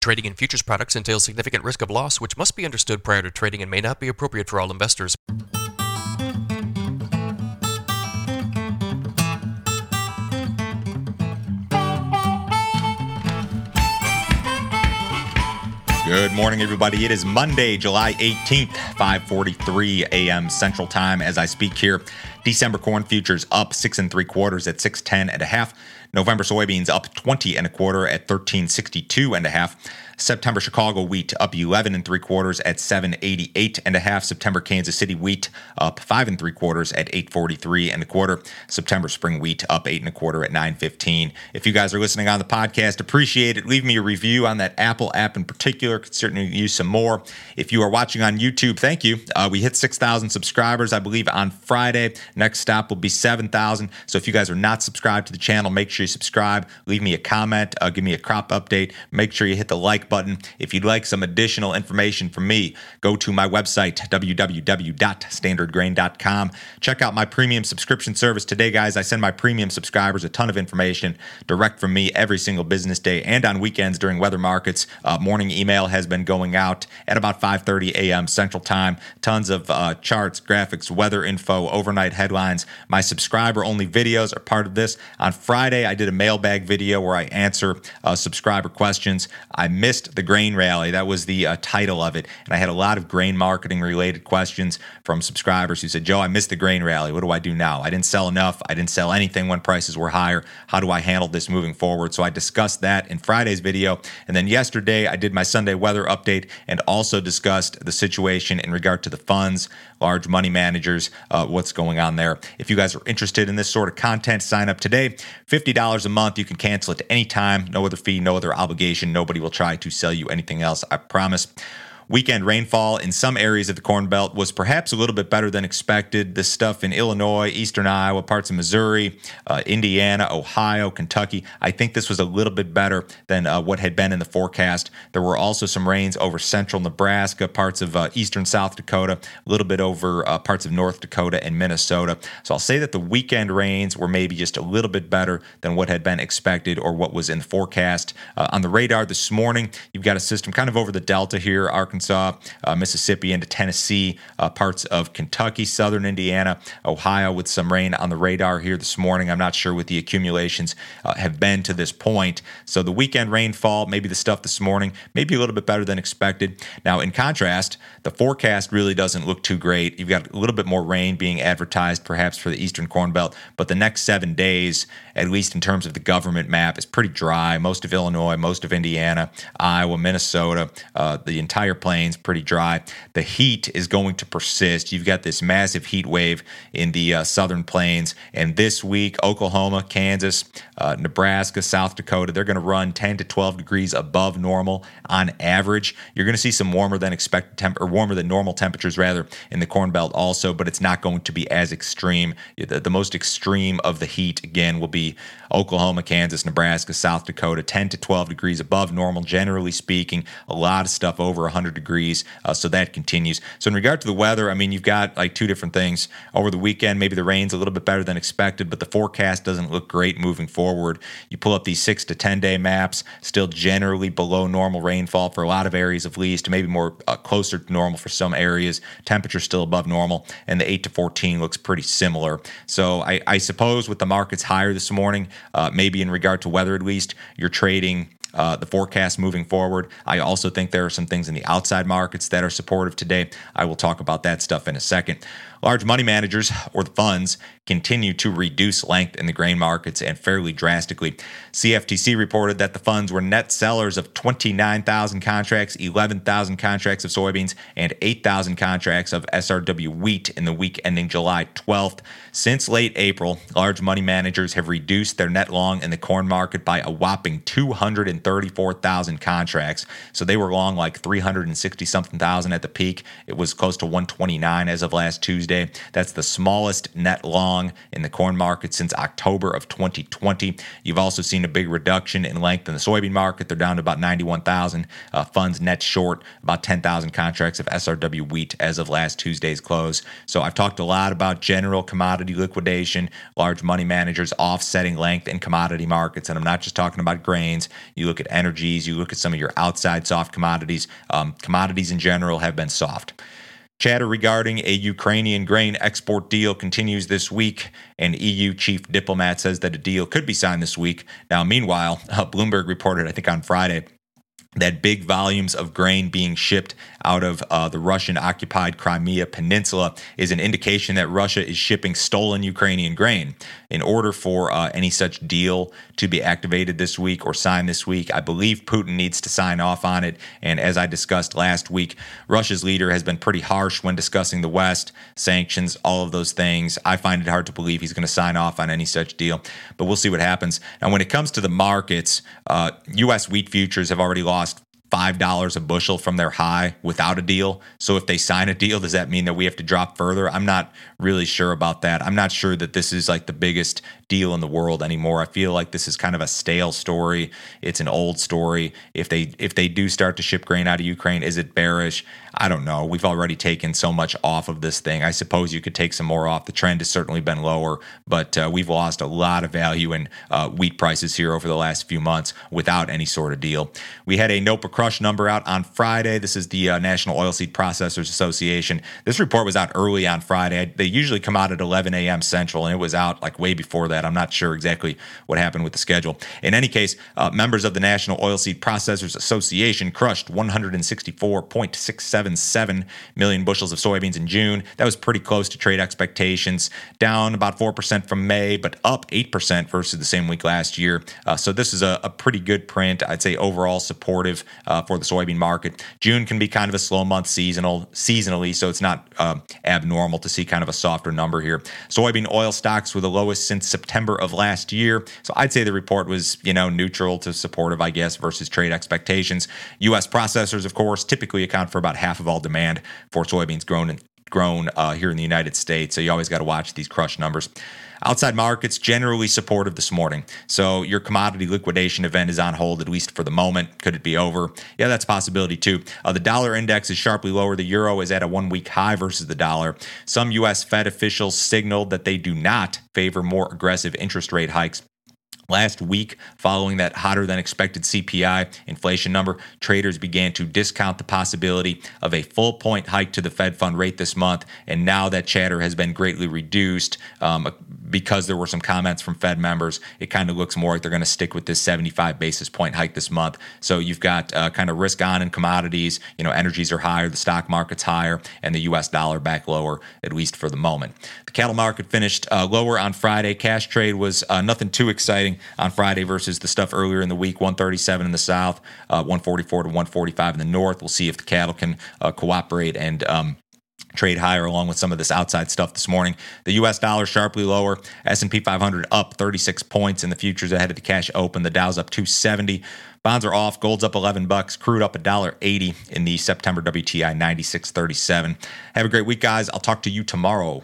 Trading in futures products entails significant risk of loss, which must be understood prior to trading and may not be appropriate for all investors. Good morning, everybody. It is Monday, July 18th, 5:43 a.m. Central Time. As I speak here, December corn futures up six and three quarters at 610 and a half. November soybeans up 20 and a quarter at 1362 and a half. September Chicago wheat up 11 and three quarters at 788 and a half. September Kansas City wheat up five and three quarters at 843 and a quarter. September spring wheat up eight and a quarter at 915. If you guys are listening on the podcast, appreciate it. Leave me a review on that Apple app in particular. Could certainly use some more. If you are watching on YouTube, thank you. Uh, we hit 6,000 subscribers, I believe, on Friday. Next stop will be 7,000. So if you guys are not subscribed to the channel, make sure you subscribe. Leave me a comment. Uh, give me a crop update. Make sure you hit the like button. If you'd like some additional information from me, go to my website, www.standardgrain.com. Check out my premium subscription service today, guys. I send my premium subscribers a ton of information direct from me every single business day and on weekends during weather markets. Uh, morning email has been going out at about 5:30 a.m. Central Time. Tons of uh, charts, graphics, weather info, overnight headlines. My subscriber-only videos are part of this. On Friday, I did a mailbag video where I answer uh, subscriber questions. I missed the grain rally. That was the uh, title of it. And I had a lot of grain marketing related questions from subscribers who said, Joe, I missed the grain rally. What do I do now? I didn't sell enough. I didn't sell anything when prices were higher. How do I handle this moving forward? So I discussed that in Friday's video. And then yesterday, I did my Sunday weather update and also discussed the situation in regard to the funds, large money managers, uh, what's going on there. If you guys are interested in this sort of content, sign up today. $50 a month. You can cancel it at any time. No other fee, no other obligation. Nobody will try to sell you anything else. I promise. Weekend rainfall in some areas of the Corn Belt was perhaps a little bit better than expected. The stuff in Illinois, eastern Iowa, parts of Missouri, uh, Indiana, Ohio, Kentucky, I think this was a little bit better than uh, what had been in the forecast. There were also some rains over central Nebraska, parts of uh, eastern South Dakota, a little bit over uh, parts of North Dakota and Minnesota. So I'll say that the weekend rains were maybe just a little bit better than what had been expected or what was in the forecast. Uh, on the radar this morning, you've got a system kind of over the Delta here, Arkansas. Arkansas, uh, Mississippi into Tennessee, uh, parts of Kentucky, southern Indiana, Ohio, with some rain on the radar here this morning. I'm not sure what the accumulations uh, have been to this point. So the weekend rainfall, maybe the stuff this morning, maybe a little bit better than expected. Now, in contrast, the forecast really doesn't look too great. You've got a little bit more rain being advertised, perhaps for the Eastern Corn Belt, but the next seven days, at least in terms of the government map, is pretty dry. Most of Illinois, most of Indiana, Iowa, Minnesota, uh, the entire plains pretty dry. The heat is going to persist. You've got this massive heat wave in the uh, southern plains, and this week, Oklahoma, Kansas, uh, Nebraska, South Dakota, they're going to run 10 to 12 degrees above normal on average. You're going to see some warmer than expected temp or warmer than normal temperatures rather in the Corn Belt also, but it's not going to be as extreme. The, the most extreme of the heat again will be Oklahoma, Kansas, Nebraska, South Dakota, 10 to 12 degrees above normal, generally speaking. A lot of stuff over 100 degrees. Uh, so that continues. So, in regard to the weather, I mean, you've got like two different things. Over the weekend, maybe the rain's a little bit better than expected, but the forecast doesn't look great moving forward. You pull up these six to 10 day maps, still generally below normal rainfall for a lot of areas of least, maybe more uh, closer to normal for some areas. Temperature still above normal, and the 8 to 14 looks pretty similar. So, I, I suppose with the markets higher this morning, uh, maybe in regard to weather at least, you're trading uh, the forecast moving forward. I also think there are some things in the outside markets that are supportive today. I will talk about that stuff in a second. Large money managers or the funds continue to reduce length in the grain markets and fairly drastically. CFTC reported that the funds were net sellers of 29,000 contracts, 11,000 contracts of soybeans, and 8,000 contracts of SRW wheat in the week ending July 12th. Since late April, large money managers have reduced their net long in the corn market by a whopping 234,000 contracts. So they were long like 360 something thousand at the peak. It was close to 129 as of last Tuesday. That's the smallest net long in the corn market since October of 2020. You've also seen a big reduction in length in the soybean market. They're down to about 91,000 uh, funds net short, about 10,000 contracts of SRW wheat as of last Tuesday's close. So I've talked a lot about general commodity liquidation, large money managers offsetting length in commodity markets. And I'm not just talking about grains. You look at energies, you look at some of your outside soft commodities. Um, commodities in general have been soft. Chatter regarding a Ukrainian grain export deal continues this week. An EU chief diplomat says that a deal could be signed this week. Now, meanwhile, uh, Bloomberg reported, I think on Friday, that big volumes of grain being shipped out of uh, the Russian occupied Crimea Peninsula is an indication that Russia is shipping stolen Ukrainian grain. In order for uh, any such deal to be activated this week or signed this week, I believe Putin needs to sign off on it. And as I discussed last week, Russia's leader has been pretty harsh when discussing the West, sanctions, all of those things. I find it hard to believe he's going to sign off on any such deal, but we'll see what happens. And when it comes to the markets, uh, U.S. wheat futures have already lost $5 a bushel from their high without a deal. So if they sign a deal, does that mean that we have to drop further? I'm not really sure about that. I'm not sure that this is like the biggest deal in the world anymore. I feel like this is kind of a stale story. It's an old story. If they if they do start to ship grain out of Ukraine, is it bearish? I don't know. We've already taken so much off of this thing. I suppose you could take some more off. The trend has certainly been lower, but uh, we've lost a lot of value in uh, wheat prices here over the last few months without any sort of deal. We had a NOPA crush number out on Friday. This is the uh, National Oilseed Processors Association. This report was out early on Friday. They usually come out at 11 a.m. Central, and it was out like way before that. I'm not sure exactly what happened with the schedule. In any case, uh, members of the National Oilseed Processors Association crushed 164.67 1.77 million bushels of soybeans in June. That was pretty close to trade expectations, down about 4% from May, but up 8% versus the same week last year. Uh, so this is a, a, pretty good print. I'd say overall supportive uh, for the soybean market. June can be kind of a slow month seasonal seasonally, so it's not uh, abnormal to see kind of a softer number here. Soybean oil stocks were the lowest since September of last year. So I'd say the report was, you know, neutral to supportive, I guess, versus trade expectations. U.S. processors, of course, typically account for about half of all demand for soybeans grown and grown uh, here in the United States. So you always got to watch these crush numbers. Outside markets generally supportive this morning. So your commodity liquidation event is on hold at least for the moment. Could it be over? Yeah, that's a possibility too. Uh, the dollar index is sharply lower. The euro is at a one-week high versus the dollar. Some U.S. Fed officials signaled that they do not favor more aggressive interest rate hikes Last week, following that hotter than expected CPI inflation number, traders began to discount the possibility of a full point hike to the Fed fund rate this month. And now that chatter has been greatly reduced um, because there were some comments from Fed members. It kind of looks more like they're going to stick with this 75 basis point hike this month. So you've got uh, kind of risk on in commodities. You know, energies are higher, the stock market's higher, and the U.S. dollar back lower, at least for the moment. The cattle market finished uh, lower on Friday. Cash trade was uh, nothing too exciting on Friday versus the stuff earlier in the week 137 in the south, uh, 144 to 145 in the north. We'll see if the cattle can uh, cooperate and um, trade higher along with some of this outside stuff this morning. The us dollar sharply lower s&p 500 up 36 points in the futures ahead of the cash open the dow's up 270 bonds are off gold's up 11 bucks crude up $1.80 in the september wti 96.37 have a great week guys. I'll talk to you tomorrow